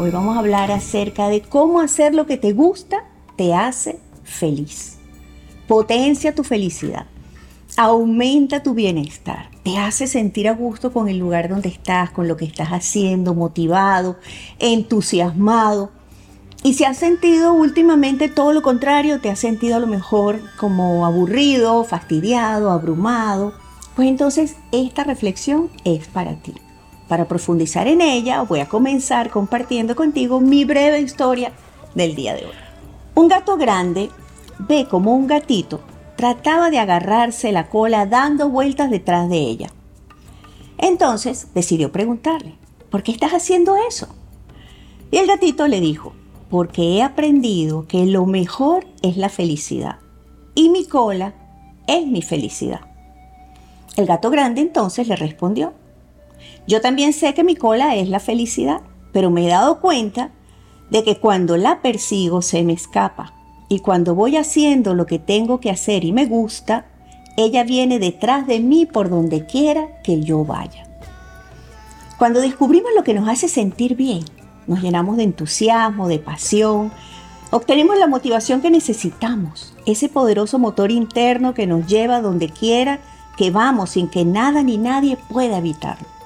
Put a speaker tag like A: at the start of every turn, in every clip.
A: Hoy vamos a hablar acerca de cómo hacer lo que te gusta te hace feliz. Potencia tu felicidad. Aumenta tu bienestar. Te hace sentir a gusto con el lugar donde estás, con lo que estás haciendo, motivado, entusiasmado. Y si has sentido últimamente todo lo contrario, te has sentido a lo mejor como aburrido, fastidiado, abrumado, pues entonces esta reflexión es para ti. Para profundizar en ella, voy a comenzar compartiendo contigo mi breve historia del día de hoy. Un gato grande ve como un gatito trataba de agarrarse la cola dando vueltas detrás de ella. Entonces decidió preguntarle, ¿por qué estás haciendo eso? Y el gatito le dijo, porque he aprendido que lo mejor es la felicidad y mi cola es mi felicidad. El gato grande entonces le respondió, yo también sé que mi cola es la felicidad, pero me he dado cuenta de que cuando la persigo se me escapa y cuando voy haciendo lo que tengo que hacer y me gusta, ella viene detrás de mí por donde quiera que yo vaya. Cuando descubrimos lo que nos hace sentir bien, nos llenamos de entusiasmo, de pasión, obtenemos la motivación que necesitamos, ese poderoso motor interno que nos lleva donde quiera que vamos sin que nada ni nadie pueda evitarlo.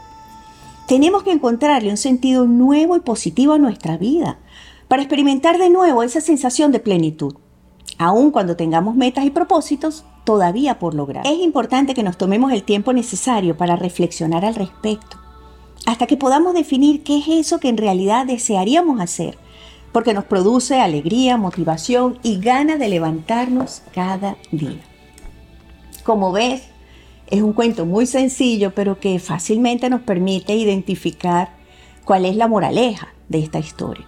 A: Tenemos que encontrarle un sentido nuevo y positivo a nuestra vida para experimentar de nuevo esa sensación de plenitud. Aun cuando tengamos metas y propósitos todavía por lograr. Es importante que nos tomemos el tiempo necesario para reflexionar al respecto hasta que podamos definir qué es eso que en realidad desearíamos hacer, porque nos produce alegría, motivación y ganas de levantarnos cada día. Como ves, es un cuento muy sencillo, pero que fácilmente nos permite identificar cuál es la moraleja de esta historia.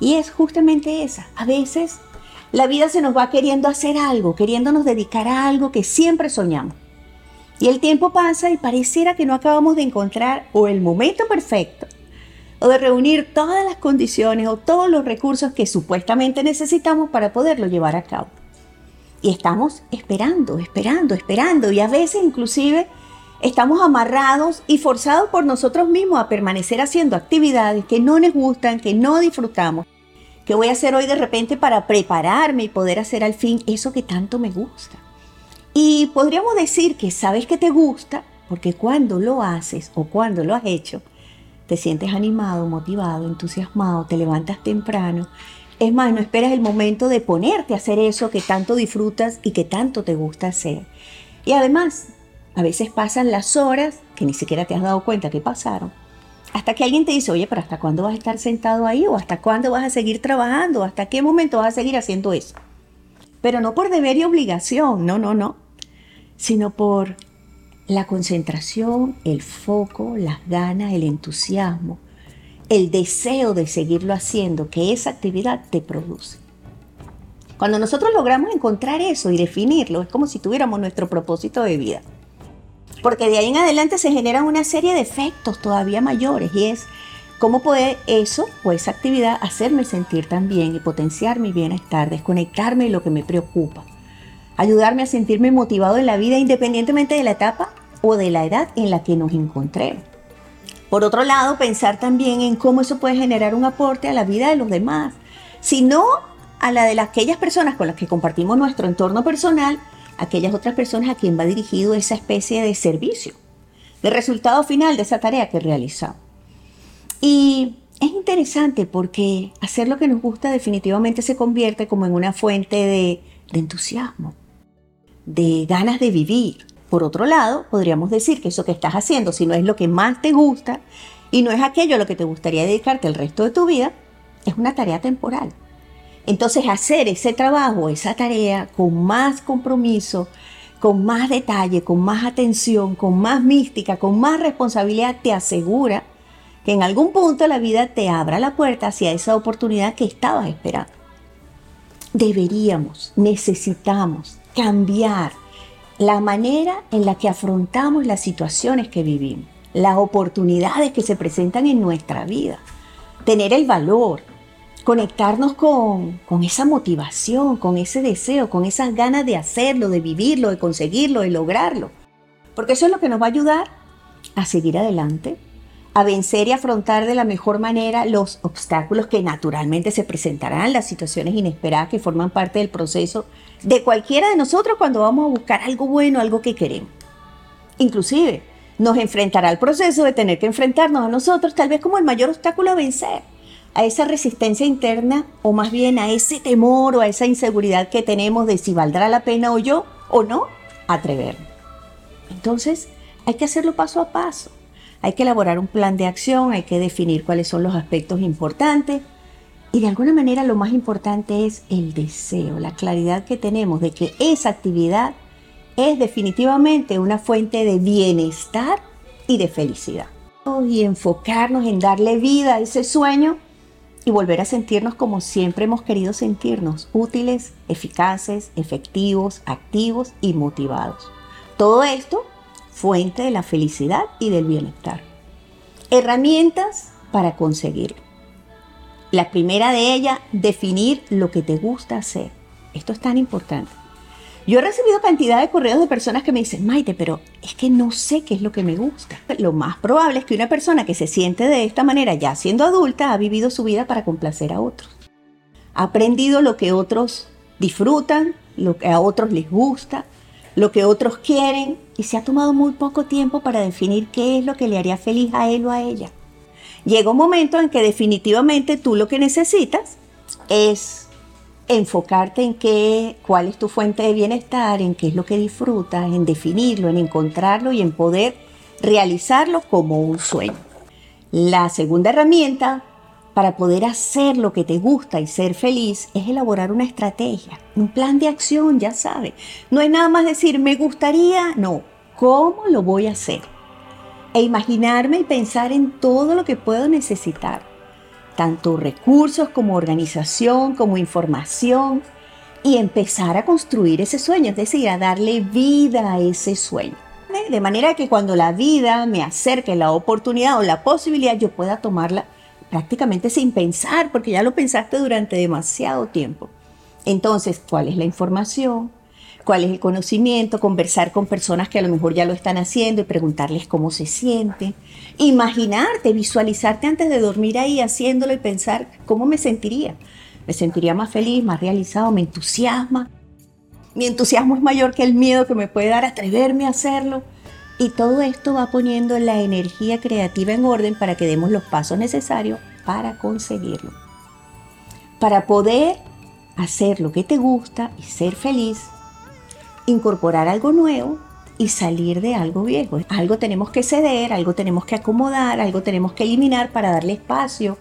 A: Y es justamente esa. A veces la vida se nos va queriendo hacer algo, queriéndonos dedicar a algo que siempre soñamos. Y el tiempo pasa y pareciera que no acabamos de encontrar o el momento perfecto o de reunir todas las condiciones o todos los recursos que supuestamente necesitamos para poderlo llevar a cabo. Y estamos esperando, esperando, esperando y a veces inclusive estamos amarrados y forzados por nosotros mismos a permanecer haciendo actividades que no nos gustan, que no disfrutamos. ¿Qué voy a hacer hoy de repente para prepararme y poder hacer al fin eso que tanto me gusta? Y podríamos decir que sabes que te gusta porque cuando lo haces o cuando lo has hecho, te sientes animado, motivado, entusiasmado, te levantas temprano. Es más, no esperas el momento de ponerte a hacer eso que tanto disfrutas y que tanto te gusta hacer. Y además, a veces pasan las horas que ni siquiera te has dado cuenta que pasaron. Hasta que alguien te dice, oye, pero ¿hasta cuándo vas a estar sentado ahí? ¿O hasta cuándo vas a seguir trabajando? ¿Hasta qué momento vas a seguir haciendo eso? Pero no por deber y obligación, no, no, no sino por la concentración, el foco, las ganas, el entusiasmo, el deseo de seguirlo haciendo que esa actividad te produce. Cuando nosotros logramos encontrar eso y definirlo, es como si tuviéramos nuestro propósito de vida. Porque de ahí en adelante se generan una serie de efectos todavía mayores y es cómo puede eso o esa actividad hacerme sentir tan bien y potenciar mi bienestar, desconectarme de lo que me preocupa ayudarme a sentirme motivado en la vida independientemente de la etapa o de la edad en la que nos encontremos. Por otro lado, pensar también en cómo eso puede generar un aporte a la vida de los demás, sino a la de aquellas personas con las que compartimos nuestro entorno personal, aquellas otras personas a quien va dirigido esa especie de servicio, de resultado final de esa tarea que realizamos. Y es interesante porque hacer lo que nos gusta definitivamente se convierte como en una fuente de, de entusiasmo, de ganas de vivir. Por otro lado, podríamos decir que eso que estás haciendo, si no es lo que más te gusta y no es aquello a lo que te gustaría dedicarte el resto de tu vida, es una tarea temporal. Entonces hacer ese trabajo, esa tarea con más compromiso, con más detalle, con más atención, con más mística, con más responsabilidad, te asegura que en algún punto la vida te abra la puerta hacia esa oportunidad que estabas esperando. Deberíamos, necesitamos cambiar la manera en la que afrontamos las situaciones que vivimos, las oportunidades que se presentan en nuestra vida, tener el valor, conectarnos con, con, esa motivación, con ese deseo, con esas ganas de hacerlo, de vivirlo, de conseguirlo, de lograrlo. Porque eso es lo que nos va a ayudar a seguir adelante, a vencer y afrontar de la mejor manera los obstáculos que naturalmente se presentarán, las situaciones inesperadas que forman parte del proceso de cualquiera de nosotros cuando vamos a buscar algo bueno, algo que queremos. Inclusive, nos enfrentará al proceso de tener que enfrentarnos a nosotros tal vez como el mayor obstáculo a vencer, a esa resistencia interna o más bien a ese temor o a esa inseguridad que tenemos de si valdrá la pena o yo o no atrevernos. Entonces, hay que hacerlo paso a paso hay que elaborar un plan de acción, hay que definir cuáles son los aspectos importantes y de alguna manera lo más importante es el deseo, la claridad que tenemos de que esa actividad es definitivamente una fuente de bienestar y de felicidad. Y enfocarnos en darle vida a ese sueño y volver a sentirnos como siempre hemos querido sentirnos, útiles, eficaces, efectivos, activos y motivados. Todo esto fuente de la felicidad y del bienestar. Herramientas para conseguirlo. La primera de ellas, definir lo que te gusta hacer. Esto es tan importante. Yo he recibido cantidad de correos de personas que me dicen, Maite, pero es que no sé qué es lo que me gusta. Lo más probable es que una persona que se siente de esta manera, ya siendo adulta, ha vivido su vida para complacer a otros. Ha aprendido lo que otros disfrutan, lo que a otros les gusta, lo que otros quieren y se ha tomado muy poco tiempo para definir qué es lo que le haría feliz a él o a ella. Llega un momento en que definitivamente tú lo que necesitas es enfocarte en qué, cuál es tu fuente de bienestar, en qué es lo que disfrutas, en definirlo, en encontrarlo y en poder realizarlo como un sueño. La segunda herramienta para poder hacer lo que te gusta y ser feliz es elaborar una estrategia, un plan de acción, ya sabes. No es nada más decir, me gustaría, no, ¿cómo lo voy a hacer? E imaginarme y pensar en todo lo que puedo necesitar, tanto recursos como organización, como información, y empezar a construir ese sueño, es decir, a darle vida a ese sueño. De manera que cuando la vida me acerque la oportunidad o la posibilidad, yo pueda tomarla prácticamente sin pensar, porque ya lo pensaste durante demasiado tiempo. Entonces, ¿cuál es la información? ¿Cuál es el conocimiento? Conversar con personas que a lo mejor ya lo están haciendo y preguntarles cómo se sienten. Imaginarte, visualizarte antes de dormir ahí haciéndolo y pensar cómo me sentiría. Me sentiría más feliz, más realizado, me entusiasma. Mi entusiasmo es mayor que el miedo que me puede dar atreverme a hacerlo. Y todo esto va poniendo la energía creativa en orden para que demos los pasos necesarios para conseguirlo. Para poder hacer lo que te gusta y ser feliz, incorporar algo nuevo y salir de algo viejo. Algo tenemos que ceder, algo tenemos que acomodar, algo tenemos que eliminar para darle espacio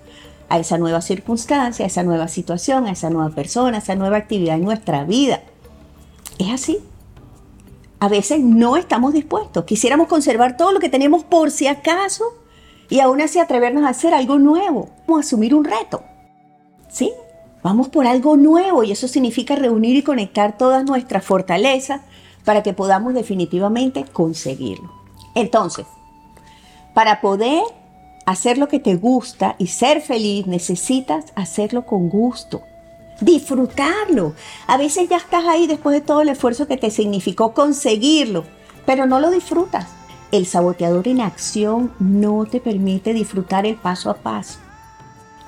A: a esa nueva circunstancia, a esa nueva situación, a esa nueva persona, a esa nueva actividad en nuestra vida. Es así a veces no estamos dispuestos. Quisiéramos conservar todo lo que tenemos por si acaso y aún así atrevernos a hacer algo nuevo, como asumir un reto. ¿Sí? Vamos por algo nuevo y eso significa reunir y conectar todas nuestras fortalezas para que podamos definitivamente conseguirlo. Entonces, para poder hacer lo que te gusta y ser feliz, necesitas hacerlo con gusto disfrutarlo. A veces ya estás ahí después de todo el esfuerzo que te significó conseguirlo, pero no lo disfrutas. El saboteador en acción no te permite disfrutar el paso a paso.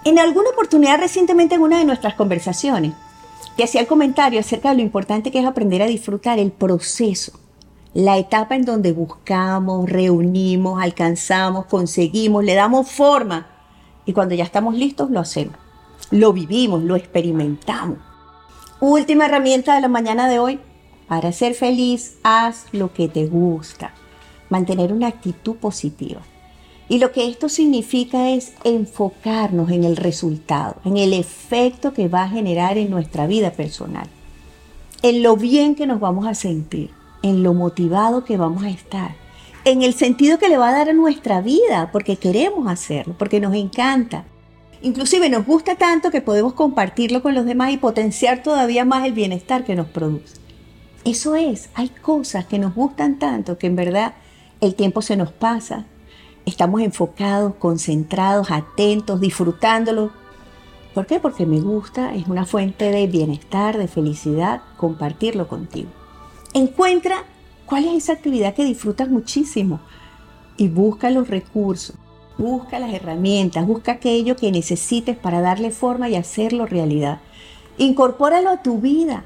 A: En alguna oportunidad recientemente en una de nuestras conversaciones, te hacía el comentario acerca de lo importante que es aprender a disfrutar el proceso, la etapa en donde buscamos, reunimos, alcanzamos, conseguimos, le damos forma y cuando ya estamos listos lo hacemos lo vivimos, lo experimentamos. Última herramienta de la mañana de hoy. Para ser feliz, haz lo que te gusta. Mantener una actitud positiva. Y lo que esto significa es enfocarnos en el resultado, en el efecto que va a generar en nuestra vida personal, en lo bien que nos vamos a sentir, en lo motivado que vamos a estar, en el sentido que le va a dar a nuestra vida, porque queremos hacerlo, porque nos encanta, Inclusive nos gusta tanto que podemos compartirlo con los demás y potenciar todavía más el bienestar que nos produce. Eso es, hay cosas que nos gustan tanto que en verdad el tiempo se nos pasa, estamos enfocados, concentrados, atentos, disfrutándolo. ¿Por qué? Porque me gusta, es una fuente de bienestar, de felicidad, compartirlo contigo. Encuentra cuál es esa actividad que disfrutas muchísimo y busca los recursos Busca las herramientas, busca aquello que necesites para darle forma y hacerlo realidad. Incorpóralo a tu vida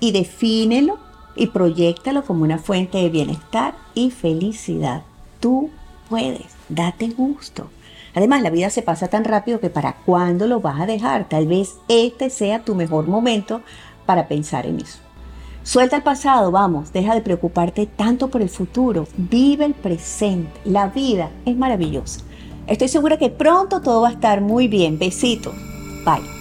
A: y defínelo y proyectalo como una fuente de bienestar y felicidad. Tú puedes, date gusto. Además, la vida se pasa tan rápido que para cuándo lo vas a dejar. Tal vez este sea tu mejor momento para pensar en eso. Suelta el pasado, vamos, deja de preocuparte tanto por el futuro, vive el presente. La vida es maravillosa. Estoy segura que pronto todo va a estar muy bien. Besitos. Bye.